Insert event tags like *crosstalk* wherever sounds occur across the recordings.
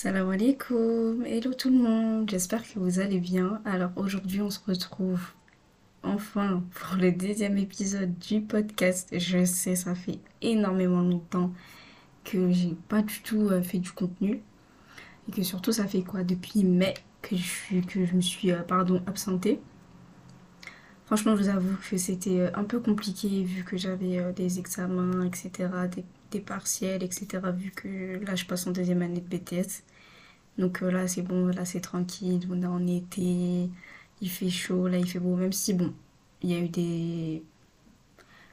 Salam alaikum, hello tout le monde, j'espère que vous allez bien. Alors aujourd'hui on se retrouve enfin pour le deuxième épisode du podcast. Je sais, ça fait énormément longtemps que j'ai pas du tout euh, fait du contenu et que surtout ça fait quoi? Depuis mai que je, que je me suis euh, pardon, absentée. Franchement, je vous avoue que c'était euh, un peu compliqué vu que j'avais des examens, etc., des des partiels, etc. Vu que là, je passe en deuxième année de BTS. Donc euh, là, c'est bon, là, c'est tranquille. On est en été, il fait chaud, là, il fait beau. Même si, bon, il y a eu des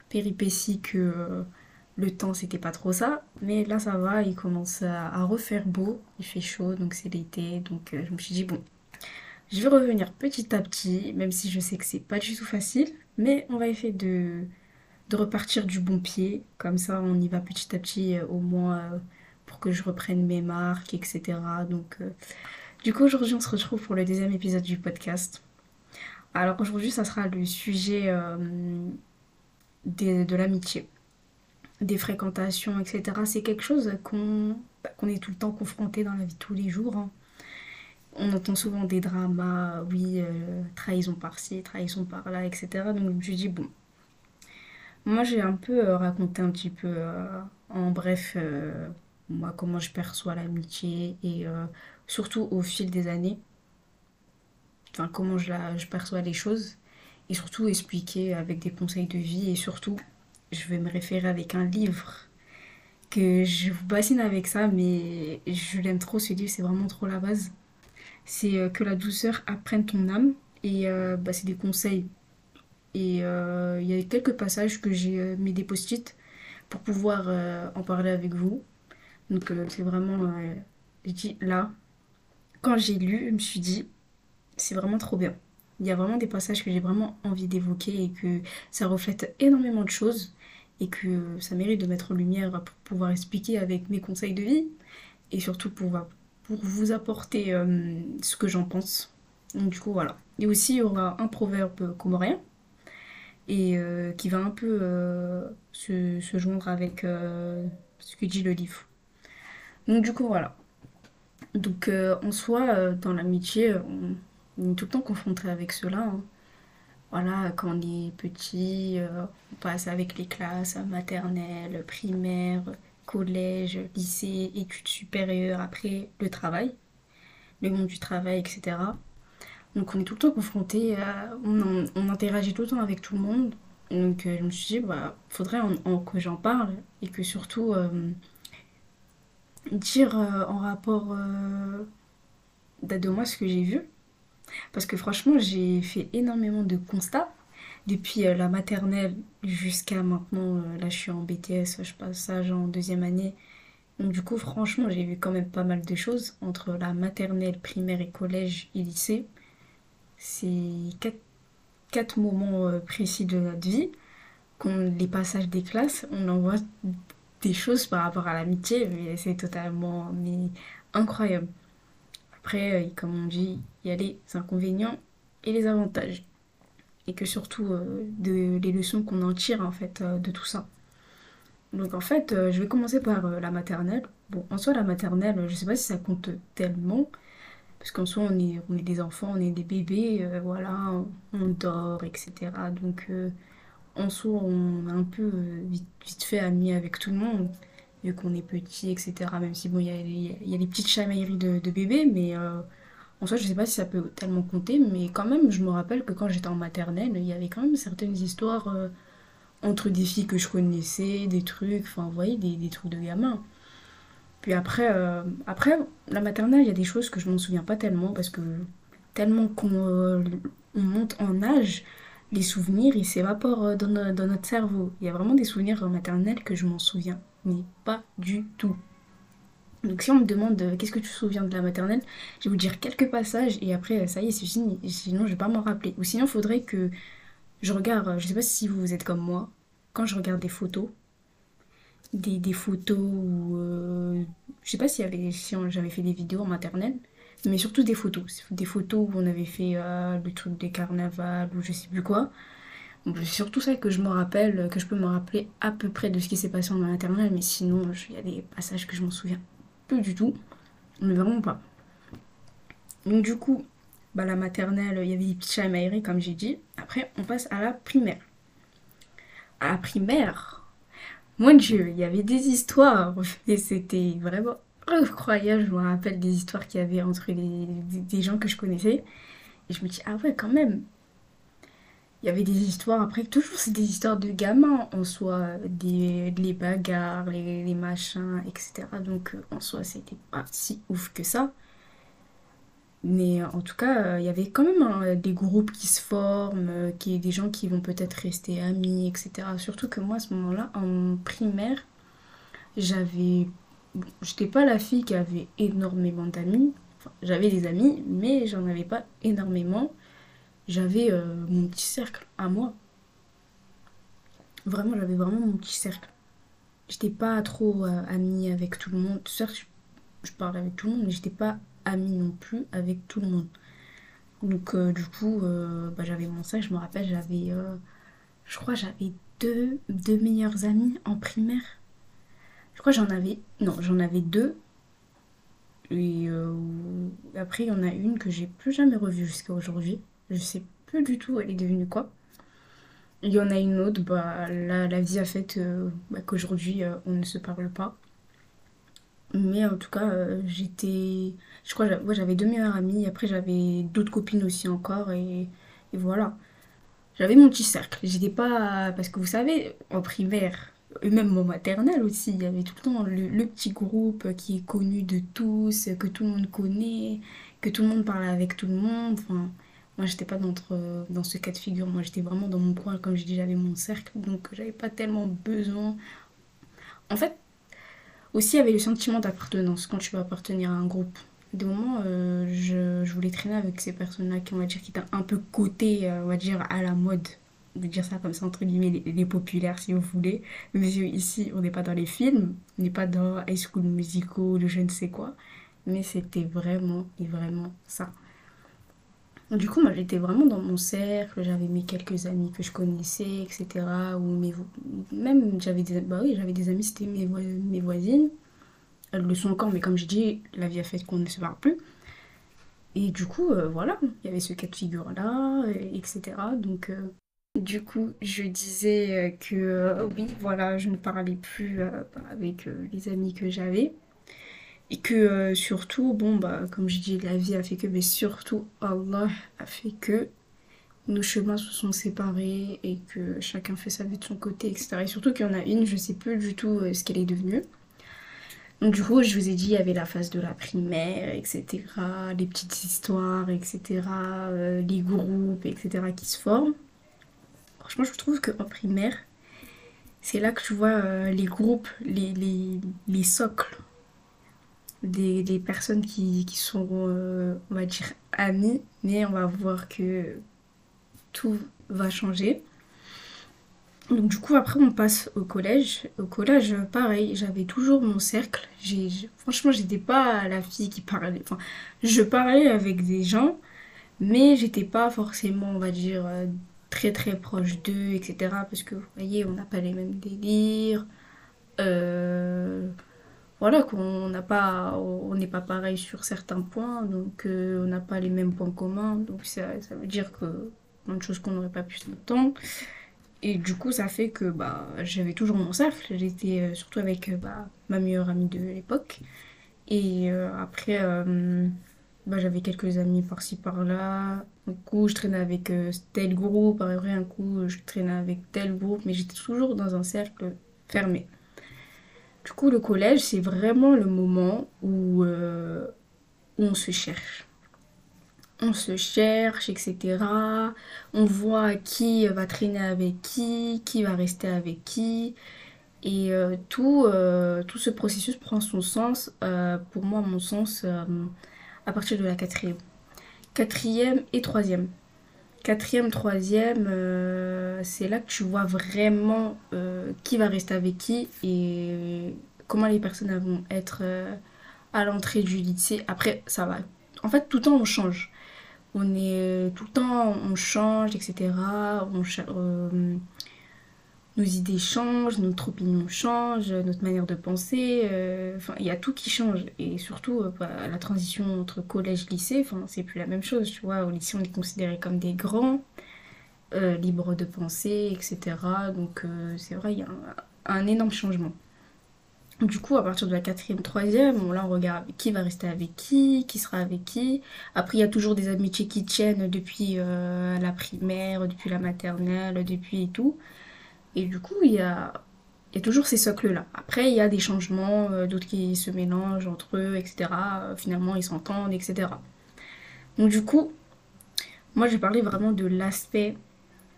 péripéties que euh, le temps, c'était pas trop ça. Mais là, ça va, il commence à, refaire beau. Il fait chaud, donc c'est l'été. Donc euh, je me suis dit, bon, je vais revenir petit à petit, même si je sais que c'est pas du tout facile. Mais on va essayer de de repartir du bon pied. Comme ça, on y va petit à petit, euh, au moins euh, pour que je reprenne mes marques, etc. Donc, euh, du coup, aujourd'hui, on se retrouve pour le deuxième épisode du podcast. Alors, aujourd'hui, ça sera le sujet de l'amitié, des fréquentations, etc. C'est quelque chose qu'on bah, qu'on est tout le temps confronté dans la vie tous les jours. Hein. On entend souvent des dramas, oui, trahison par-ci, trahison par-là, etc. Donc, je dis, bon, moi, j'ai un peu euh, raconté un petit peu euh, en bref euh, moi comment je perçois l'amitié et surtout au fil des années. Enfin, comment je, la, perçois les choses et surtout expliquer avec des conseils de vie et surtout, je vais me référer avec un livre que je vous bassine avec ça, mais je l'aime trop ce livre, c'est vraiment trop la base. C'est Que la douceur apprenne ton âme et bah, c'est des conseils et euh, il y a quelques passages que j'ai euh, mis des post-it pour pouvoir euh, en parler avec vous. Donc c'est vraiment... là, quand j'ai lu, je me suis dit, c'est vraiment trop bien. Il y a vraiment des passages que j'ai vraiment envie d'évoquer et que ça reflète énormément de choses et que ça mérite de mettre en lumière pour pouvoir expliquer avec mes conseils de vie et surtout pour, pour vous apporter ce que j'en pense. Donc du coup voilà. Et aussi il y aura un proverbe comorien et euh, qui va un peu euh, se, se, joindre avec euh, ce que dit le livre. Donc du coup voilà. Donc en soi, dans l'amitié, on, est tout le temps confronté avec cela. Hein. Voilà, quand on est petit, on passe avec les classes maternelles, primaires, collège, lycée, études supérieures, après le travail, le monde du travail, etc. Donc on est tout le temps confronté, on, interagit tout le temps avec tout le monde. Donc euh, je me suis dit, bah, faudrait que j'en parle et que surtout euh, dire euh, en rapport de moi ce que j'ai vu. Parce que franchement, j'ai fait énormément de constats depuis la maternelle jusqu'à maintenant. là, je suis en BTS, je passe ça en deuxième année. Donc du coup, franchement, j'ai vu quand même pas mal de choses entre la maternelle, primaire et collège et lycée c'est quatre, moments euh, précis de notre vie. les passages des classes, on en voit des choses par rapport à l'amitié, mais c'est totalement mais incroyable. Après, euh, comme on dit, il y a les inconvénients et les avantages. Et que surtout, euh, de, les leçons qu'on en tire en fait de tout ça. Donc en fait, je vais commencer par la maternelle. Bon, en soi, la maternelle, je sais pas si ça compte tellement, parce qu'en soi, on est, des enfants, on est des bébés, euh, voilà, on, dort, etc. Donc, euh, en soi, on est un peu euh, vite, vite, fait amis avec tout le monde, vu qu'on est petit, etc. Même si, bon, il y a, les petites chamailleries de, de bébés, mais en soi, je sais pas si ça peut tellement compter, mais quand même, je me rappelle que quand j'étais en maternelle, il y avait quand même certaines histoires entre des filles que je connaissais, des trucs, enfin, vous voyez, des, des trucs de gamins. Puis après, euh, après, la maternelle, il y a des choses que je m'en souviens pas tellement parce que tellement qu'on euh, monte en âge, les souvenirs, ils s'évaporent euh, dans, notre cerveau. Il y a vraiment des souvenirs maternels que je m'en souviens, mais pas du tout. Donc si on me demande qu'est-ce que tu te souviens de la maternelle, je vais vous dire quelques passages et après, ça y est, c'est. Sinon, je vais pas m'en rappeler. Ou sinon, il faudrait que je regarde, je sais pas si vous êtes comme moi, quand je regarde des photos, des, photos ou euh, je sais pas avait si j'avais fait des vidéos en maternelle mais surtout des photos des photos où on avait fait euh, le truc des carnavals ou je sais plus quoi c'est surtout ça que je me rappelle que je peux me rappeler à peu près de ce qui s'est passé en maternelle mais sinon il y a des passages que je m'en souviens peu du tout Mais vraiment pas. Donc du coup, bah, la maternelle, il y avait des petits chats comme j'ai dit. Après, on passe à la primaire. À la primaire, mon Dieu, il y avait des histoires. *laughs* Et c'était vraiment incroyable. Je me rappelle des histoires qu'il y avait entre les, des, gens que je connaissais. Et je me dis, ah ouais, quand même. Il y avait des histoires, après, toujours c'est des histoires de gamins en soi, des, les bagarres, les, les machins, etc. Donc euh, en soi, c'était pas si ouf que ça. Mais euh, en tout cas, euh, il y avait quand même hein, des groupes qui se forment, euh, qui, des gens qui vont peut-être rester amis, etc. Surtout que moi, à ce moment-là, en primaire, j'avais... bon, J'étais pas la fille qui avait énormément d'amis. Enfin, j'avais des amis, mais j'en avais pas énormément. J'avais euh, mon petit cercle à moi. Vraiment, j'avais vraiment mon petit cercle. J'étais pas trop euh, amie avec tout le monde. Certes, je, je parlais avec tout le monde, mais j'étais pas amie non plus avec tout le monde. Donc, euh, du coup, euh, bah, j'avais mon sac, je me rappelle, j'avais, euh, je crois, j'avais deux, deux meilleures amies en primaire. Je crois j'en avais, non, j'en avais deux. Et après, il y en a une que j'ai plus jamais revue jusqu'à aujourd'hui. Je sais plus du tout elle est devenue quoi. Il y en a une autre, bah, la, la vie a fait bah, qu'aujourd'hui, on ne se parle pas. Mais en tout cas, euh, j'étais. Je crois j'avais deux meilleures amies. Après, j'avais d'autres copines aussi encore. Et, voilà. J'avais mon petit cercle. J'étais pas. Parce que vous savez, en primaire, et même en maternelle aussi, il y avait tout le temps le, petit groupe qui est connu de tous, que tout le monde connaît, que tout le monde parle avec tout le monde. Enfin, moi, j'étais pas dans, dans ce cas de figure. Moi, j'étais vraiment dans mon coin. Comme je dis, j'avais mon cercle. Donc, j'avais pas tellement besoin. En fait, aussi, avait le sentiment d'appartenance quand tu vas appartenir à un groupe. Des moments, euh, je, je voulais traîner avec ces personnes-là qui, on va dire, qui étaient un peu cotées, euh, on va dire, à la mode. De dire ça comme ça, entre guillemets, les, populaires, si vous voulez. Mais ici, on n'est pas dans les films, on n'est pas dans High School Musical, je ne sais quoi. Mais c'était vraiment, et vraiment ça. Du coup, moi, j'étais vraiment dans mon cercle, j'avais mes quelques amis que je connaissais, etc. Ou mes, même, j'avais des, bah oui, j'avais des amis, c'était mes, voi- mes voisines. Elles le sont encore, mais comme je dis, la vie a fait qu'on ne se parle plus. Et du coup, euh, voilà, il y avait ce cas de figure-là, etc. Donc, euh, du coup, je disais euh, que oui, voilà, je ne parlais plus avec les amis que j'avais. Et que euh, surtout, bon, bah, comme je dis, la vie a fait que, mais surtout, Allah a fait que nos chemins se sont séparés et que chacun fait sa vie de son côté, etc. Et surtout qu'il y en a une, je sais plus du tout euh, ce qu'elle est devenue. Donc du coup, je vous ai dit, il y avait la phase de la primaire, etc., les petites histoires, etc., euh, les groupes, etc., qui se forment. Franchement, je trouve qu'en primaire, c'est là que tu vois les groupes, les, les, les socles des, personnes qui, sont, euh, on va dire, amies, mais on va voir que tout va changer. Donc du coup après on passe au collège. Au collège pareil, j'avais toujours mon cercle. Franchement j'étais pas la fille qui parlait. Enfin je parlais avec des gens, mais j'étais pas forcément on va dire euh, très très proche d'eux, etc. Parce que vous voyez on n'a pas les mêmes délires. Euh, voilà qu'on n'a pas, on n'est pas pareil sur certains points, donc euh, on n'a pas les mêmes points communs. Donc ça, ça veut dire que plein de choses qu'on n'aurait pas pu s'entendre. Et du coup, ça fait que bah, j'avais toujours mon cercle. J'étais euh, surtout avec euh, bah, ma meilleure amie de l'époque. Et après, bah, j'avais quelques amis par-ci par-là. Un coup, je traînais avec tel groupe. Après, un coup, je traînais avec tel groupe. Mais j'étais toujours dans un cercle fermé. Du coup, le collège, c'est vraiment le moment où, euh, on se cherche. On se cherche, etc. On voit qui va traîner avec qui, qui va rester avec qui. Et euh, tout, euh, tout ce processus prend son sens, pour moi, mon sens, à partir de la quatrième. Quatrième et troisième. Quatrième, troisième, euh, c'est là que tu vois vraiment euh, qui va rester avec qui et comment les personnes vont être euh, à l'entrée du lycée. Après, ça va. En fait, tout le temps, on change. On est tout le temps, on change, etc. On, nos idées changent, notre opinion change, notre manière de penser. euh, il y a tout qui change. Et surtout, euh, bah, la transition entre collège-lycée, enfin, c'est plus la même chose. Tu vois, au lycée, on est considéré comme des grands, euh, libres de penser, etc. Donc, c'est vrai, il y a un, énorme changement. Du coup, à partir de la quatrième, troisième, bon, là, on regarde qui va rester avec qui, qui sera avec qui. Après, il y a toujours des amitiés qui tiennent depuis la primaire, depuis la maternelle, depuis et tout. Et du coup, il y a, il y a toujours ces socles-là. Après, il y a des changements, euh, d'autres qui se mélangent entre eux, etc. Euh, finalement, ils s'entendent, etc. Donc du coup, moi, je parler vraiment de l'aspect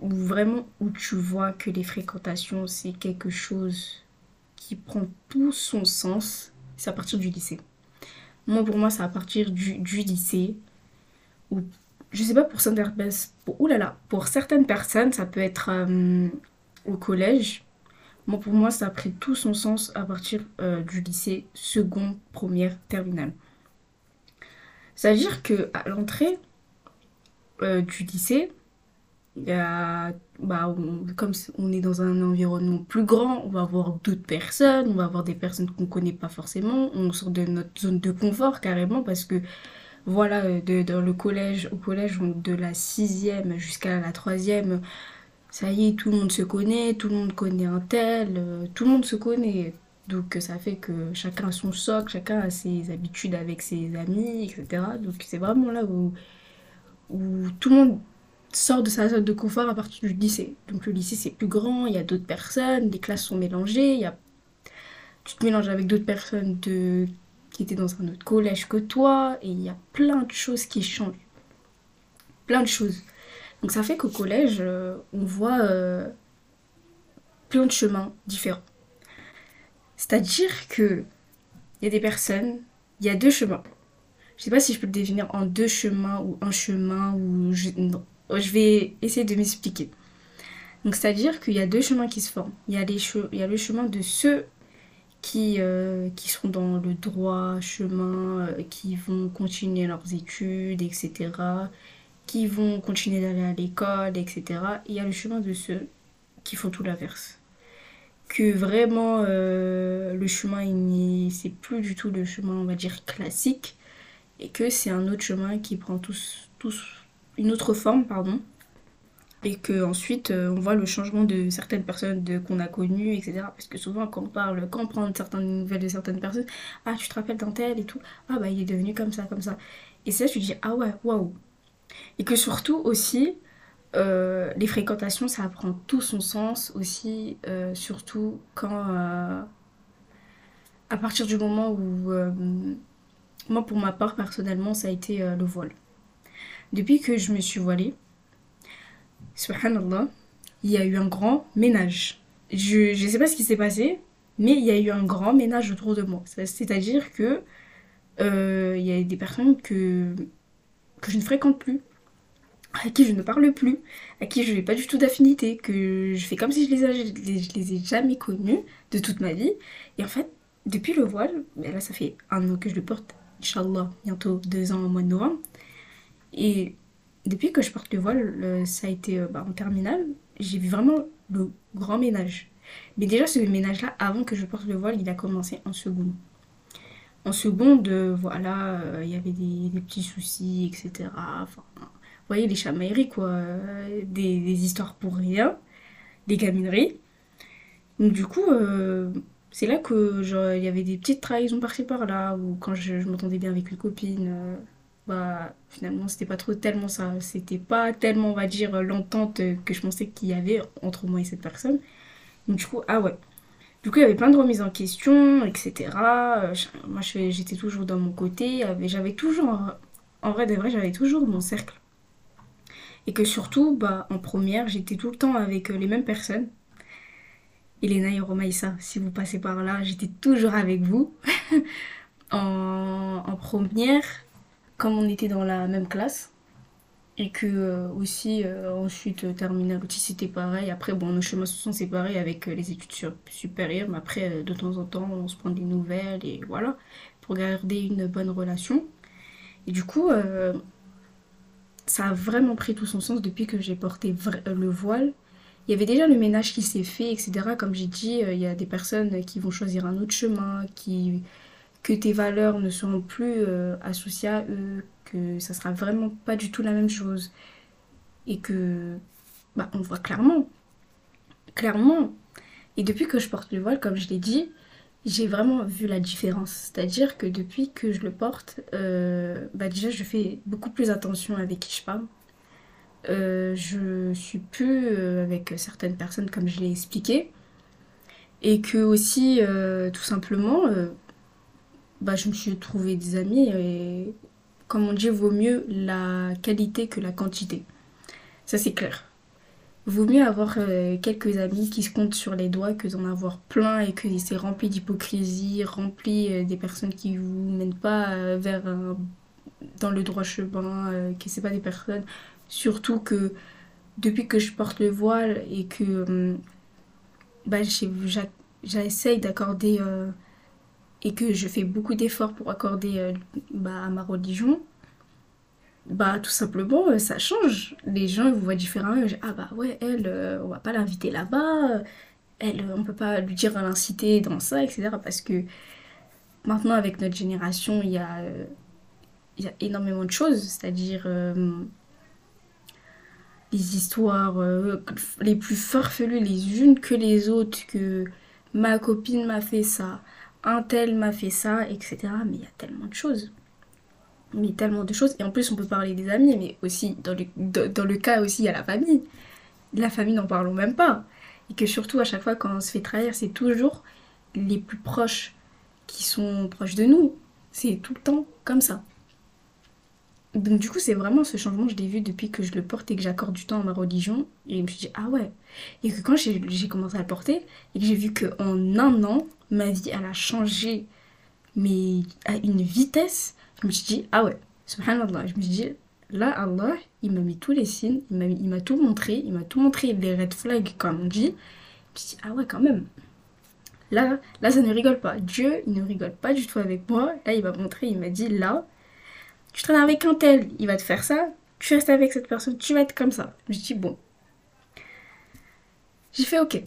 où vraiment où tu vois que les fréquentations, c'est quelque chose qui prend tout son sens. C'est à partir du lycée. Moi, pour moi, c'est à partir du, du lycée où, je sais pas pour certaines personnes, pour, oulala, pour certaines personnes, ça peut être euh, au collège. Moi, pour moi, ça a pris tout son sens à partir euh, du lycée, seconde, première, terminale. C'est-à-dire que à l'entrée euh, du lycée, y a, bah, comme on est dans un environnement plus grand, on va avoir d'autres personnes, on va avoir des personnes qu'on connaît pas forcément, on sort de notre zone de confort carrément parce que voilà, de, dans le collège, au collège, de la sixième jusqu'à la troisième, ça y est, tout le monde se connaît, tout le monde connaît un tel, euh, tout le monde se connaît. Donc ça fait que chacun a son socle, chacun a ses habitudes avec ses amis, etc. Donc c'est vraiment là où, tout le monde sort de sa zone de confort à partir du lycée. Donc le lycée c'est plus grand, il y a d'autres personnes, les classes sont mélangées, il y a, tu te mélanges avec d'autres personnes qui étaient dans un autre collège que toi, et il y a plein de choses qui changent. Plein de choses. Donc ça fait qu'au collège, euh, on voit euh, plein de chemins différents. C'est-à-dire que il y a des personnes, il y a deux chemins. Je sais pas si je peux le définir en deux chemins ou un chemin ou je, non. Je vais essayer de m'expliquer. Donc c'est-à-dire qu'il y a deux chemins qui se forment. Il y a, le chemin de ceux qui, euh, sont dans le droit chemin, euh, qui vont continuer leurs études, etc., qui vont continuer d'aller à l'école, etc. Et il y a le chemin de ceux qui font tout l'inverse. Que vraiment, euh, le chemin, il c'est plus du tout le chemin, on va dire, classique, et que c'est un autre chemin qui prend tous, tous une autre forme, pardon, et que ensuite euh, on voit le changement de certaines personnes qu'on a connues, etc. Parce que souvent quand on parle, quand on prend certaines nouvelles de certaines personnes, ah tu te rappelles d'un tel et tout, ah bah il est devenu comme ça, comme ça. Et ça tu dis ah ouais, waouh. Et que surtout aussi, euh, les fréquentations ça prend tout son sens aussi, euh, surtout quand, euh, à partir du moment où, moi pour ma part personnellement ça a été le voile. Depuis que je me suis voilée, Subhanallah, il y a eu un grand ménage. Je ne sais pas ce qui s'est passé, mais il y a eu un grand ménage autour de moi. C'est-à-dire que il y a des personnes que, que je ne fréquente plus, à qui je ne parle plus, à qui je n'ai pas du tout d'affinité, que je fais comme si je les, les, ai jamais connus de toute ma vie. Et en fait, depuis le voile, ben là ça fait un an que je le porte, Inch'Allah, bientôt deux ans au mois de novembre. Et depuis que je porte le voile, le- ça a été euh, bah, en terminale, j'ai vu vraiment le grand ménage. Mais déjà, ce ménage-là, avant que je porte le voile, il a commencé en seconde. En seconde, euh, voilà, euh, il y avait des, petits soucis, etc. Vous voyez, les chamailleries, quoi. euh, Des, histoires pour rien, des gamineries. Donc, du coup, c'est là que il y avait des petites trahisons par-ci par-là, ou quand je, m'entendais bien avec une copine. bah, finalement, c'était pas trop tellement ça. C'était pas tellement, on va dire, l'entente que je pensais qu'il y avait entre moi et cette personne. Donc, du coup, ah ouais. Du coup, il y avait plein de remises en question, etc. Euh, Moi, j'étais toujours dans mon côté. J'avais toujours, en vrai de vrai, j'avais toujours mon cercle. Et que surtout, bah, en première, j'étais tout le temps avec euh, les mêmes personnes. Elena et Romaïssa, si vous passez par là, j'étais toujours avec vous. *laughs* En, en première, comme on était dans la même classe, et que euh, aussi euh, ensuite euh, terminale aussi c'était pareil. Après bon nos chemins se sont séparés avec les études sur- supérieures, mais après de temps en temps on se prend des nouvelles et voilà pour garder une bonne relation. Et du coup ça a vraiment pris tout son sens depuis que j'ai porté le voile il y avait déjà le ménage qui s'est fait, etc. Comme j'ai dit, il y a des personnes qui vont choisir un autre chemin, qui, que tes valeurs ne seront plus euh, associées à eux, que ça sera vraiment pas du tout la même chose. Et que, bah, on voit clairement. Clairement. Et depuis que je porte le voile, comme je l'ai dit, j'ai vraiment vu la différence. C'est-à-dire que depuis que je le porte, euh, bah déjà, je fais beaucoup plus attention avec qui je parle. Euh, je suis plus euh, avec certaines personnes comme je l'ai expliqué. Et que aussi, tout simplement, bah, je me suis trouvé des amis et comme on dit, vaut mieux la qualité que la quantité. Ça c'est clair. Vaut mieux avoir quelques amis qui se comptent sur les doigts que d'en avoir plein et que c'est rempli d'hypocrisie, rempli des personnes qui vous mènent pas vers dans le droit chemin, que c'est pas des personnes Surtout que depuis que je porte le voile et que euh, bah, j'essaye d'accorder euh, et que je fais beaucoup d'efforts pour accorder euh, bah, à ma religion, bah tout simplement ça change. Les gens vous voient différemment. Ah bah ouais, elle, on va pas l'inviter là-bas. Elle, on peut pas lui dire à l'inciter dans ça, etc. Parce que maintenant avec notre génération, il y a, il y a énormément de choses. C'est-à-dire les histoires euh, les plus farfelues les unes que les autres, que ma copine m'a fait ça, un tel m'a fait ça, etc. Mais il y a tellement de choses. Mais tellement de choses. Et en plus, on peut parler des amis, mais aussi, dans le, dans le cas aussi, il y a la famille. La famille, n'en parlons même pas. Et que surtout, à chaque fois, quand on se fait trahir, c'est toujours les plus proches qui sont proches de nous. C'est tout le temps comme ça. Donc du coup, c'est vraiment ce changement, je l'ai vu depuis que je le porte et que j'accorde du temps à ma religion. Et je me suis dit, ah ouais. Et que quand j'ai commencé à le porter, et que j'ai vu qu'en un an, ma vie, elle a changé, mais à une vitesse, je me suis dit, ah ouais, subhanallah. Je me suis dit, là, Allah, il m'a mis tous les signes, il m'a tout montré, il m'a tout montré, les red flags, comme on dit. Je me suis dit, ah ouais, quand même. Là, là, ça ne rigole pas. Dieu, il ne rigole pas du tout avec moi. Là, il m'a montré, il m'a dit, là, tu traînes avec un tel, il va te faire ça, tu restes avec cette personne, tu vas être comme ça. Je dis bon. J'ai fait ok.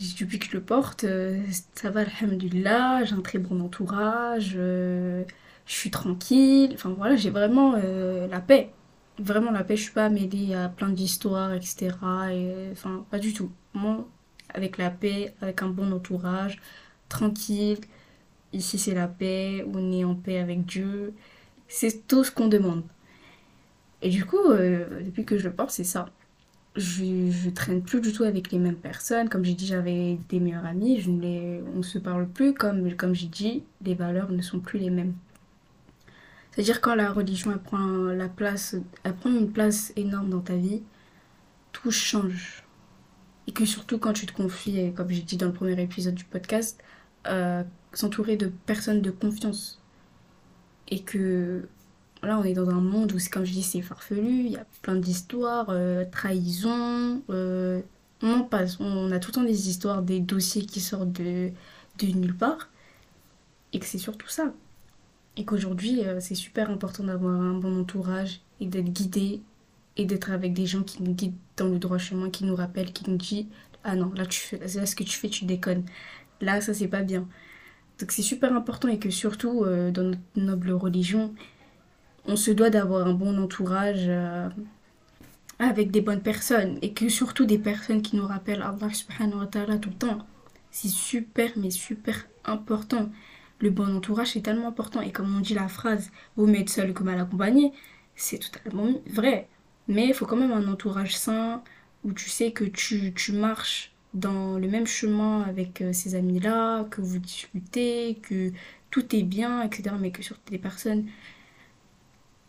Depuis que je le porte, euh, ça va, alhamdulillah, j'ai un très bon entourage, euh, je suis tranquille, enfin voilà, j'ai vraiment euh, la paix. Vraiment la paix, je suis pas mêlée à plein d'histoires, etc. Et, enfin, pas du tout. Moi, avec la paix, avec un bon entourage, tranquille. Ici, c'est la paix, on est en paix avec Dieu. C'est tout ce qu'on demande. Et du coup, depuis que je le porte, c'est ça. Je, je traîne plus du tout avec les mêmes personnes. Comme j'ai dit, j'avais des meilleurs amis. Je ne les, on ne se parle plus. Comme, comme j'ai dit, les valeurs ne sont plus les mêmes. C'est-à-dire quand la religion elle prend, la place, elle prend une place énorme dans ta vie, tout change. Et que surtout quand tu te confies, comme j'ai dit dans le premier épisode du podcast, euh, s'entourer de personnes de confiance et que là on est dans un monde où c'est comme je dis c'est farfelu il y a plein d'histoires euh, trahison euh, on passe on a tout le temps des histoires des dossiers qui sortent de, de nulle part et que c'est surtout ça. Et qu'aujourd'hui euh, c'est super important d'avoir un bon entourage et d'être guidé et d'être avec des gens qui nous guident dans le droit chemin qui nous rappellent qui nous disent ah non là tu fais là ce que tu fais tu déconnes. Là ça c'est pas bien donc c'est super important et que surtout euh, dans notre noble religion, on se doit d'avoir un bon entourage euh, avec des bonnes personnes et que surtout des personnes qui nous rappellent Allah subhanahu wa tout le temps. C'est super mais super important. Le bon entourage c'est tellement important et comme on dit la phrase vaut mieux être seul que mal accompagné, c'est totalement vrai. Mais il faut quand même un entourage sain où tu sais que tu, tu marches dans le même chemin avec euh, ces amis-là, que vous discutez, que tout est bien, etc. Mais que surtout des personnes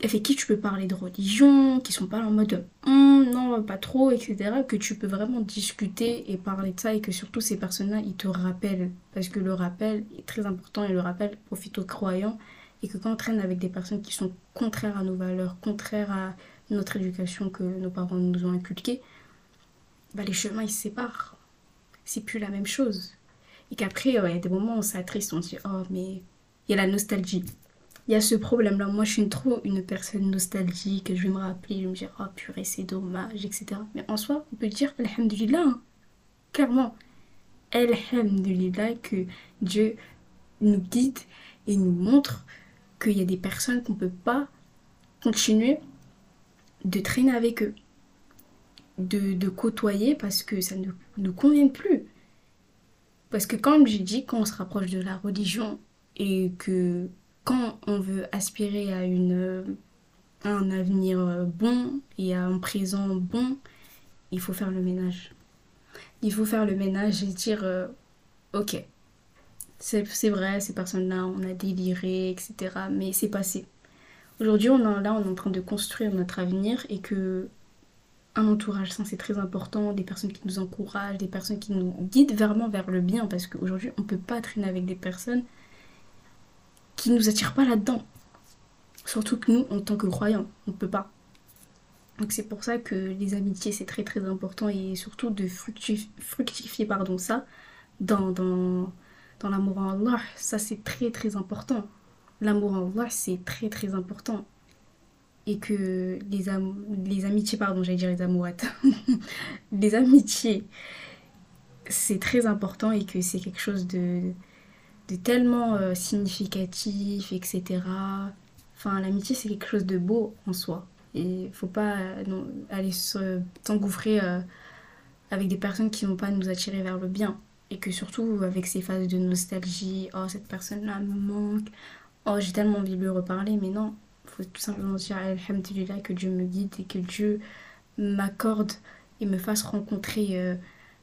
avec qui tu peux parler de religion, qui sont pas en mode hum, non, pas trop, etc. Que tu peux vraiment discuter et parler de ça et que surtout ces personnes-là, ils te rappellent. Parce que le rappel est très important et le rappel profite aux croyants. Et que quand on traîne avec des personnes qui sont contraires à nos valeurs, contraires à notre éducation que nos parents nous ont inculquée, bah les chemins ils se séparent c'est plus la même chose. Et qu'après, il y a des moments où on s'attriste, on se dit, oh, mais il y a la nostalgie. Il y a ce problème-là. Moi, je suis trop une personne nostalgique. Je vais me rappeler, je vais me dire, oh purée, c'est dommage, etc. Mais en soi, on peut dire, Alhamdulillah, hein. clairement. Alhamdulillah, que Dieu nous guide et nous montre qu'il y a des personnes qu'on ne peut pas continuer de traîner avec eux, de, de côtoyer parce que ça ne nous convient plus. Parce que comme j'ai dit, quand on se rapproche de la religion et que quand on veut aspirer à, une, un avenir bon et à un présent bon, il faut faire le ménage. Il faut faire le ménage et dire, euh, ok, c'est vrai, ces personnes-là, on a déliré, etc. Mais c'est passé. Aujourd'hui, on est là, on est en train de construire notre avenir et que un entourage sain, c'est très important, des personnes qui nous encouragent, des personnes qui nous guident vraiment vers le bien, parce qu'aujourd'hui, on ne peut pas traîner avec des personnes qui ne nous attirent pas là-dedans. Surtout que nous, en tant que croyants, on ne peut pas. Donc c'est pour ça que les amitiés, c'est très très important, et surtout de fructifier, pardon, ça dans, dans, dans l'amour en Allah. Ça, c'est très très important. L'amour en Allah, c'est très très important et que les, les amitiés, pardon, j'allais dire les amourettes, *laughs* les amitiés, c'est très important et que c'est quelque chose de, de tellement euh, significatif, etc. Enfin, l'amitié, c'est quelque chose de beau en soi. Et il faut pas euh, aller s'engouffrer euh, avec des personnes qui ne vont pas nous attirer vers le bien. Et que surtout, avec ces phases de nostalgie, oh, cette personne-là me manque, oh, j'ai tellement envie de lui reparler, mais non, faut tout simplement dire Alhamdulillah que Dieu me guide et que Dieu m'accorde et me fasse rencontrer euh,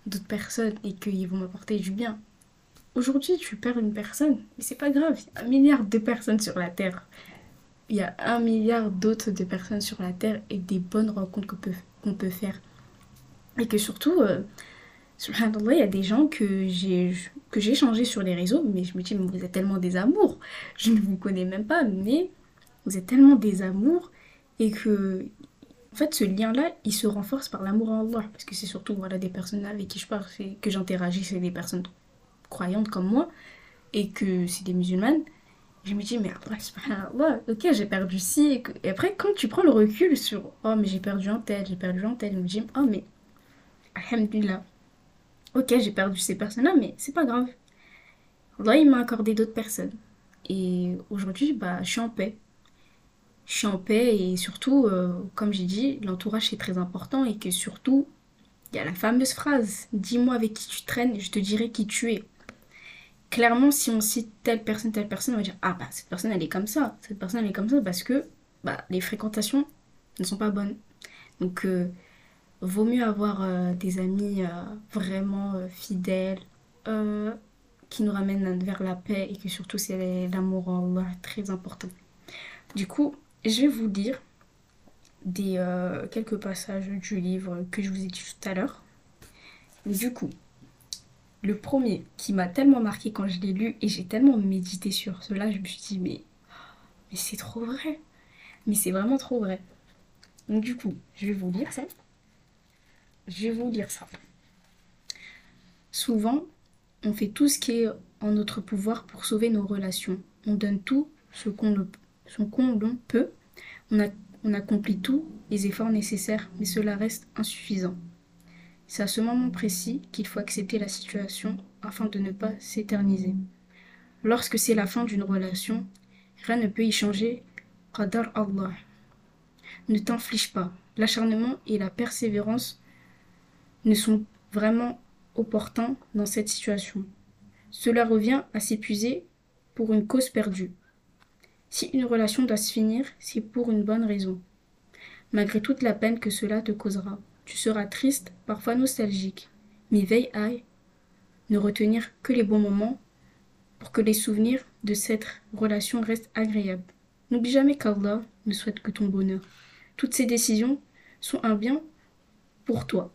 d'autres personnes et qu'ils vont m'apporter du bien. Aujourd'hui, tu perds une personne, mais c'est pas grave, il y a un milliard de personnes sur la terre. Il y a un milliard d'autres de personnes sur la terre et des bonnes rencontres qu'on peut, qu'on peut faire. Et que surtout, euh, subhanallah, il y a des gens que j'ai que sur les réseaux, mais je me dis, mais vous êtes tellement des amours, je ne vous connais même pas, mais vous êtes tellement des amours et que en fait ce lien là il se renforce par l'amour en Allah parce que c'est surtout voilà des personnes avec qui je parle que j'interagis c'est des personnes croyantes comme moi et que c'est des musulmanes je me dis mais Allah ok j'ai perdu ci et, après quand tu prends le recul sur oh mais j'ai perdu un tel j'ai perdu un tel je me dis oh mais alhamdulillah. Ok j'ai perdu ces personnes là mais c'est pas grave. Allah il m'a accordé d'autres personnes. Et aujourd'hui bah je suis en paix. Je suis en paix et surtout, euh, comme j'ai dit, l'entourage c'est très important et que surtout, il y a la fameuse phrase Dis-moi avec qui tu traînes, je te dirai qui tu es. Clairement, si on cite telle personne, telle personne, on va dire Ah bah cette personne elle est comme ça, cette personne elle est comme ça parce que bah, les fréquentations ne sont pas bonnes. Donc, euh, vaut mieux avoir euh, des amis vraiment fidèles qui nous ramènent vers la paix et que surtout c'est l'amour en Allah très important. Du coup, je vais vous lire des, euh, quelques passages du livre que je vous ai dit tout à l'heure. Du coup, le premier qui m'a tellement marqué quand je l'ai lu et j'ai tellement médité sur cela, je me suis dit mais, mais c'est trop vrai. Mais c'est vraiment trop vrai. Donc du coup, je vais vous lire ça. Je vais vous lire ça. Souvent, on fait tout ce qui est en notre pouvoir pour sauver nos relations. On donne tout ce qu'on son l'on peut, on, accomplit tous les efforts nécessaires, mais cela reste insuffisant. C'est à ce moment précis qu'il faut accepter la situation afin de ne pas s'éterniser. Lorsque c'est la fin d'une relation, rien ne peut y changer. Qadar Allah. Ne t'inflige pas. L'acharnement et la persévérance ne sont vraiment opportuns dans cette situation. Cela revient à s'épuiser pour une cause perdue. Si une relation doit se finir, c'est pour une bonne raison. Malgré toute la peine que cela te causera, tu seras triste, parfois nostalgique, mais veille à ne retenir que les bons moments pour que les souvenirs de cette relation restent agréables. N'oublie jamais qu'Allah ne souhaite que ton bonheur. Toutes ces décisions sont un bien pour toi.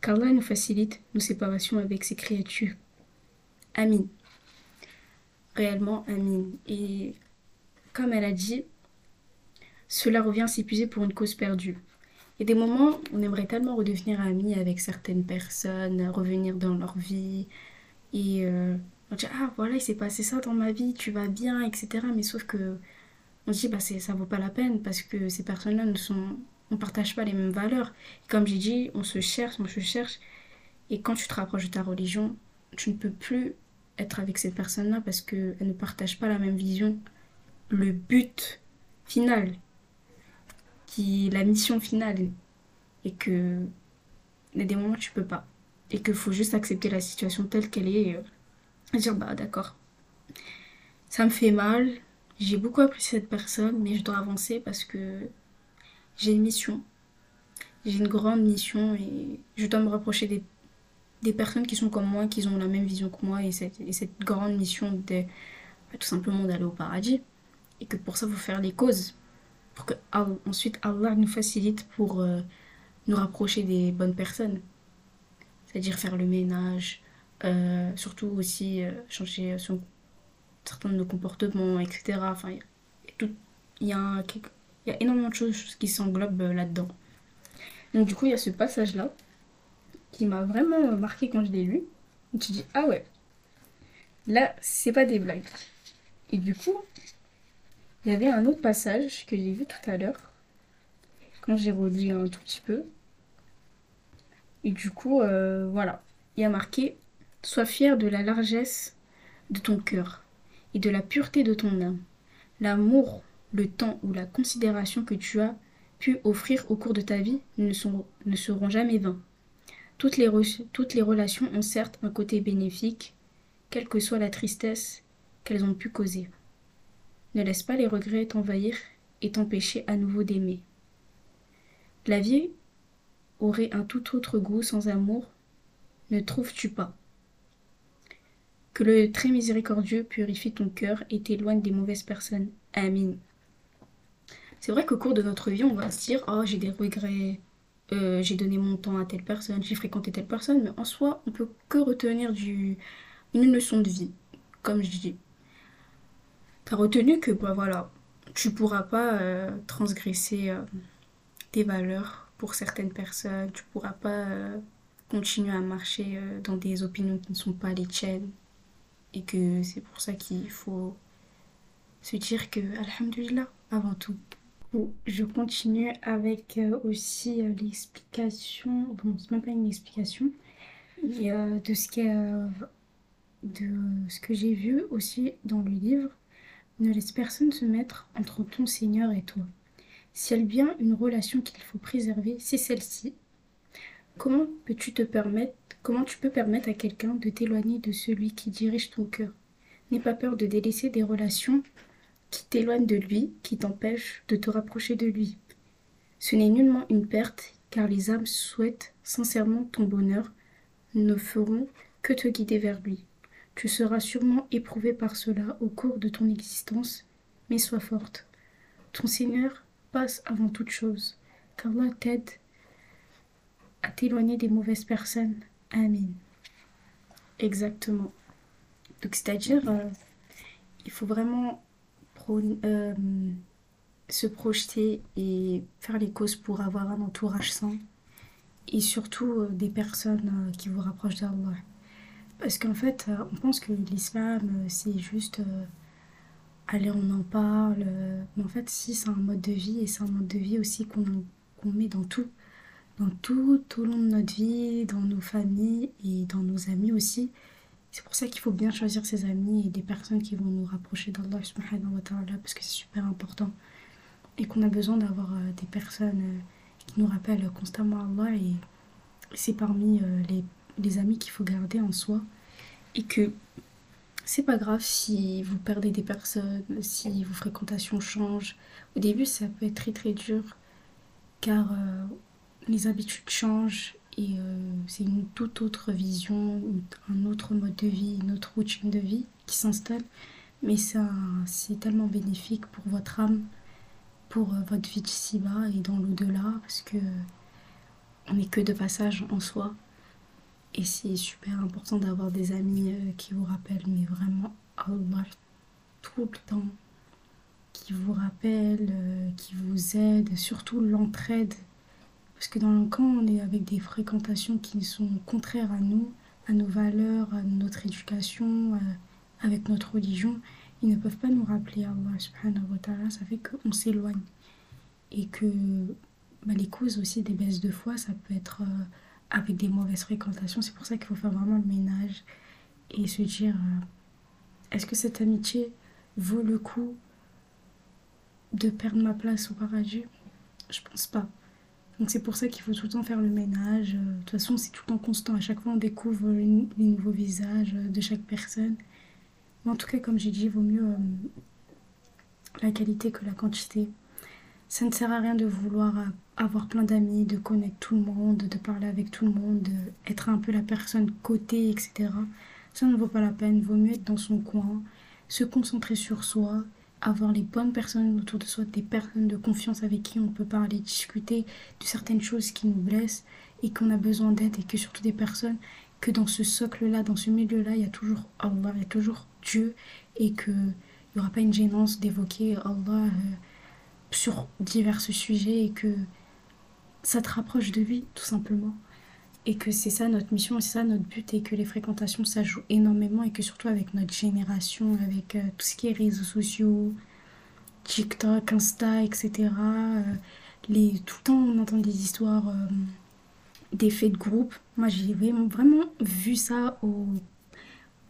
Qu'Allah nous facilite nos séparations avec ses créatures. Amin. Réellement, Amin. Et comme elle a dit, cela revient s'épuiser pour une cause perdue. Il y a des moments où on aimerait tellement redevenir amis avec certaines personnes, revenir dans leur vie et euh, On dit, ah voilà, il s'est passé ça dans ma vie, tu vas bien, etc. Mais sauf que on se dit, bah, ça vaut pas la peine parce que ces personnes-là ne sont. On partage pas les mêmes valeurs. comme j'ai dit, on se cherche, on se cherche. Et quand tu te rapproches de ta religion, tu ne peux plus être avec cette personne-là parce qu'elle ne partage pas la même vision. Le but final, la mission finale, et que il y a des moments tu peux pas. Et qu'il faut juste accepter la situation telle qu'elle est et euh, dire bah d'accord. Ça me fait mal, j'ai beaucoup apprécié cette personne, mais je dois avancer parce que j'ai une mission. J'ai une grande mission et je dois me rapprocher des, des, personnes qui sont comme moi, qui ont la même vision que moi et cette, et grande mission de bah, tout simplement d'aller au paradis. Et que pour ça, faut faire les causes. Pour que ensuite Allah nous facilite pour euh, nous rapprocher des bonnes personnes. C'est-à-dire faire le ménage, euh, surtout aussi euh, changer son, certains de nos comportements, etc. Enfin, il y, y a énormément de choses qui s'englobent là-dedans. Donc du coup, il y a ce passage-là qui m'a vraiment marqué quand je l'ai lu. Tu dis, ah ouais, là, c'est pas des blagues. Et du coup, il y avait un autre passage que j'ai vu tout à l'heure quand j'ai relu un tout petit peu. Et du coup, euh, voilà. Il y a marqué Sois fier de la largesse de ton cœur et de la pureté de ton âme. L'amour, le temps ou la considération que tu as pu offrir au cours de ta vie ne, seront jamais vains. Toutes les relations ont certes un côté bénéfique, quelle que soit la tristesse qu'elles ont pu causer. Ne laisse pas les regrets t'envahir et t'empêcher à nouveau d'aimer. La vie aurait un tout autre goût sans amour, ne trouves-tu pas? Que le très miséricordieux purifie ton cœur et t'éloigne des mauvaises personnes. Amin. C'est vrai qu'au cours de notre vie, on va se dire Oh, j'ai des regrets, euh, j'ai donné mon temps à telle personne, j'ai fréquenté telle personne, mais en soi, on peut que retenir du... une leçon de vie, comme je dis. T'as retenu que, bah voilà, tu pourras pas euh, transgresser. Euh, tes valeurs pour certaines personnes. Tu pourras pas euh, continuer à marcher dans des opinions qui ne sont pas les tiennes. Et que c'est pour ça qu'il faut se dire que, Alhamdulillah, avant tout. Je continue avec aussi l'explication, bon, c'est même pas une explication, de ce, de ce que j'ai vu aussi dans le livre. Ne laisse personne se mettre entre ton Seigneur et toi. Si elle vient une relation qu'il faut préserver, c'est celle-ci. Comment peux-tu te permettre, comment tu peux permettre à quelqu'un de t'éloigner de celui qui dirige ton cœur? N'aie pas peur de délaisser des relations qui t'éloignent de lui, qui t'empêchent de te rapprocher de lui. Ce n'est nullement une perte, car les âmes souhaitent sincèrement ton bonheur, ne feront que te guider vers lui. Tu seras sûrement éprouvé par cela au cours de ton existence, mais sois forte. Ton Seigneur passe avant toute chose, qu'Allah t'aide à t'éloigner des mauvaises personnes. Amin. Exactement. Donc c'est-à-dire, euh, il faut vraiment euh, se projeter et faire les causes pour avoir un entourage sain et surtout euh, des personnes qui vous rapprochent d'Allah. Parce qu'en fait, on pense que l'islam, c'est juste allez, on en parle. Mais en fait, si, c'est un mode de vie et c'est un mode de vie aussi qu'on met dans tout. Dans tout au long de notre vie, dans nos familles et dans nos amis aussi. C'est pour ça qu'il faut bien choisir ses amis et des personnes qui vont nous rapprocher d'Allah parce que c'est super important. Et qu'on a besoin d'avoir euh, des personnes euh, qui nous rappellent constamment Allah et c'est parmi euh, les, les amis qu'il faut garder en soi. Et que c'est pas grave si vous perdez des personnes, si vos fréquentations changent. Au début, ça peut être très très dur car euh, les habitudes changent et euh, c'est une toute autre vision, un autre mode de vie, une autre routine de vie qui s'installe. Mais c'est tellement bénéfique pour votre âme, pour euh, votre vie d'ici-bas et dans l'au-delà parce que on n'est que de passage en soi. Et c'est super important d'avoir des amis euh, qui vous rappellent, mais vraiment tout le temps. Qui vous rappellent, euh, qui vous aident, surtout l'entraide. Parce que dans le camp, on est avec des fréquentations qui sont contraires à nous, à nos valeurs, à notre éducation, avec notre religion, ils ne peuvent pas nous rappeler Allah subhanahu wa ta'ala, ça fait qu'on s'éloigne. Et que bah, les causes aussi des baisses de foi, ça peut être euh, avec des mauvaises fréquentations. C'est pour ça qu'il faut faire vraiment le ménage et se dire euh, est-ce que cette amitié vaut le coup de perdre ma place au paradis? Je pense pas. Donc c'est pour ça qu'il faut tout le temps faire le ménage. De toute façon, c'est tout le temps constant. À chaque fois, on découvre les nouveaux visages de chaque personne. Mais en tout cas, comme j'ai dit, il vaut mieux euh, la qualité que la quantité. Ça ne sert à rien de vouloir avoir plein d'amis, de connaître tout le monde, de parler avec tout le monde, être un peu la personne cotée, etc. Ça ne vaut pas la peine. Vaut mieux être dans son coin, se concentrer sur soi, avoir les bonnes personnes autour de soi, des personnes de confiance avec qui on peut parler, discuter de certaines choses qui nous blessent et qu'on a besoin d'aide et que surtout des personnes que dans ce socle-là, dans ce milieu-là, il y a toujours Allah, il y a toujours Dieu et qu'il n'y aura pas une gênance d'évoquer Allah. Euh, sur divers sujets et que ça te rapproche de lui tout simplement et que c'est ça notre mission c'est ça notre but et que les fréquentations ça joue énormément et que surtout avec notre génération avec euh, tout ce qui est réseaux sociaux TikTok, Insta, etc. Euh, les, tout le temps on entend des histoires euh, d'effets de groupe. Moi j'ai vraiment vu ça au,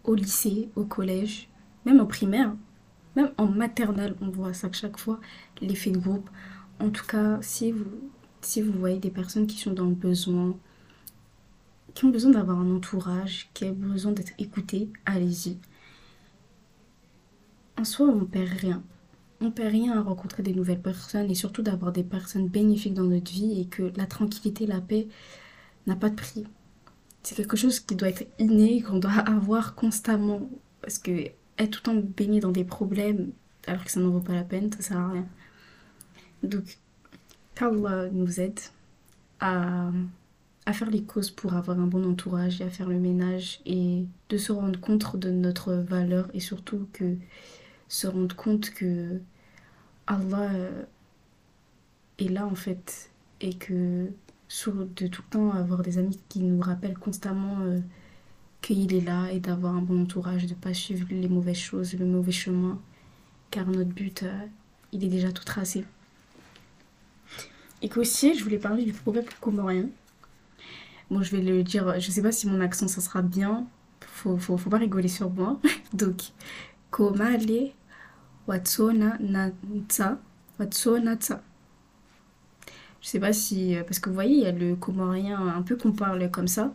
au lycée, au collège, même au primaire. Même en maternelle, on voit ça chaque fois, l'effet de groupe. En tout cas, si vous, si vous voyez des personnes qui sont dans le besoin, qui ont besoin d'avoir un entourage, qui ont besoin d'être écoutées, allez-y. En soi, on perd rien. On perd rien à rencontrer des nouvelles personnes et surtout d'avoir des personnes bénéfiques dans notre vie et que la tranquillité, la paix n'a pas de prix. C'est quelque chose qui doit être inné, qu'on doit *laughs* avoir constamment. Parce que être tout le temps baigné dans des problèmes alors que ça n'en vaut pas la peine, ça sert à rien. Donc, qu'Allah nous aide à, faire les causes pour avoir un bon entourage et à faire le ménage et de se rendre compte de notre valeur et surtout que se rendre compte que Allah est là en fait et que de tout le temps avoir des amis qui nous rappellent constamment euh, qu'il est là et d'avoir un bon entourage, de ne pas suivre les mauvaises choses, le mauvais chemin, car notre but, euh, il est déjà tout tracé. Et qu'aussi, je voulais parler du proverbe comorien. Bon, je vais le dire, je sais pas si mon accent ça sera bien, faut, faut, faut pas rigoler sur moi. *laughs* Donc, komale watsona natsa, watsona tsa. Je sais pas si, parce que vous voyez, il y a le comorien un peu qu'on parle comme ça.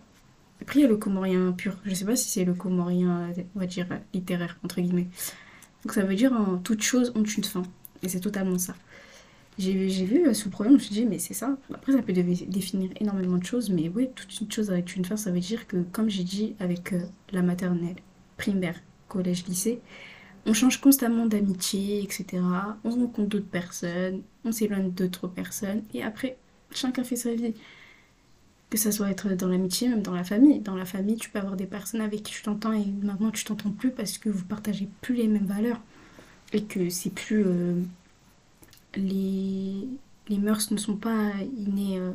Après, il y a le comorien pur. Je sais pas si c'est le comorien, on va dire, littéraire, entre guillemets. Donc ça veut dire en toute chose ont une fin. Et c'est totalement ça. J'ai vu ce problème, je me suis dit, mais c'est ça. Après, ça peut définir énormément de choses, mais oui, toute une chose avec une fin, ça veut dire que, comme j'ai dit, avec euh, la maternelle, primaire, collège, lycée, on change constamment d'amitié, etc. On rencontre d'autres personnes, on s'éloigne d'autres personnes, et après, chacun fait sa vie que ça soit être dans l'amitié, même dans la famille. Dans la famille, tu peux avoir des personnes avec qui tu t'entends et maintenant tu t'entends plus parce que vous partagez plus les mêmes valeurs et que c'est plus euh, les les mœurs ne sont pas innées euh,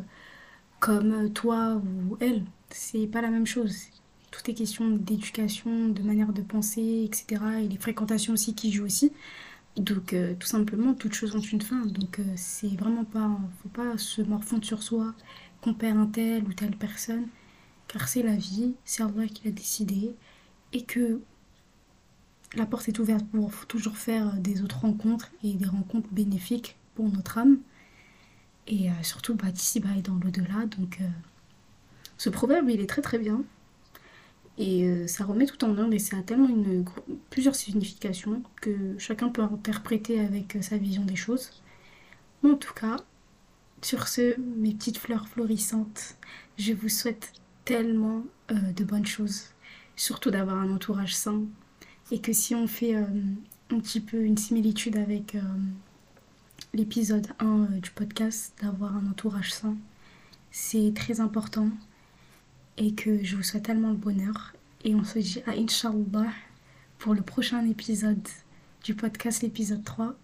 comme toi ou elle. C'est pas la même chose. Tout est question d'éducation, de manière de penser, etc. Et les fréquentations aussi qui jouent aussi. Donc euh, tout simplement, toutes choses ont une fin. Donc c'est vraiment pas, faut pas se morfondre sur soi qu'on perd un tel ou telle personne, car c'est la vie, c'est Allah qui l'a décidé, et que la porte est ouverte pour toujours faire des autres rencontres et des rencontres bénéfiques pour notre âme, et euh, surtout bah, d'ici bas et dans l'au-delà. Donc euh, ce proverbe, il est très très bien. Et euh, ça remet tout en ordre et ça a tellement une, plusieurs significations que chacun peut interpréter avec sa vision des choses. En tout cas, sur ce, mes petites fleurs florissantes, je vous souhaite tellement euh, de bonnes choses. Surtout d'avoir un entourage sain. Et que si on fait euh, un petit peu une similitude avec euh, l'épisode 1 du podcast, d'avoir un entourage sain, c'est très important. Et que je vous souhaite tellement le bonheur. Et on se dit à Inch'Allah pour le prochain épisode du podcast, l'épisode 3.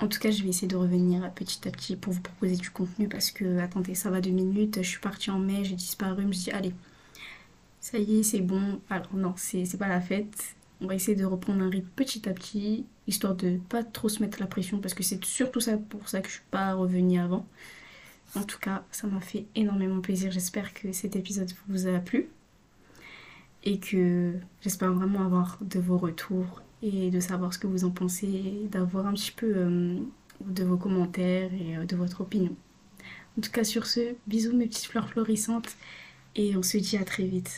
En tout cas, je vais essayer de revenir petit à petit pour vous proposer du contenu parce que, attendez, ça va deux minutes. Je suis partie en mai, j'ai disparu. Je me dis, allez, Ça y est, c'est bon. Alors non, c'est pas la fête. On va essayer de reprendre un rythme petit à petit, histoire de pas trop se mettre la pression, parce que c'est surtout ça pour ça que je suis pas revenue avant. En tout cas, ça m'a fait énormément plaisir. J'espère que cet épisode vous a plu et que j'espère vraiment avoir de vos retours et de savoir ce que vous en pensez, d'avoir un petit peu euh, de vos commentaires et euh, de votre opinion. En tout cas, sur ce, bisous mes petites fleurs florissantes et on se dit à très vite.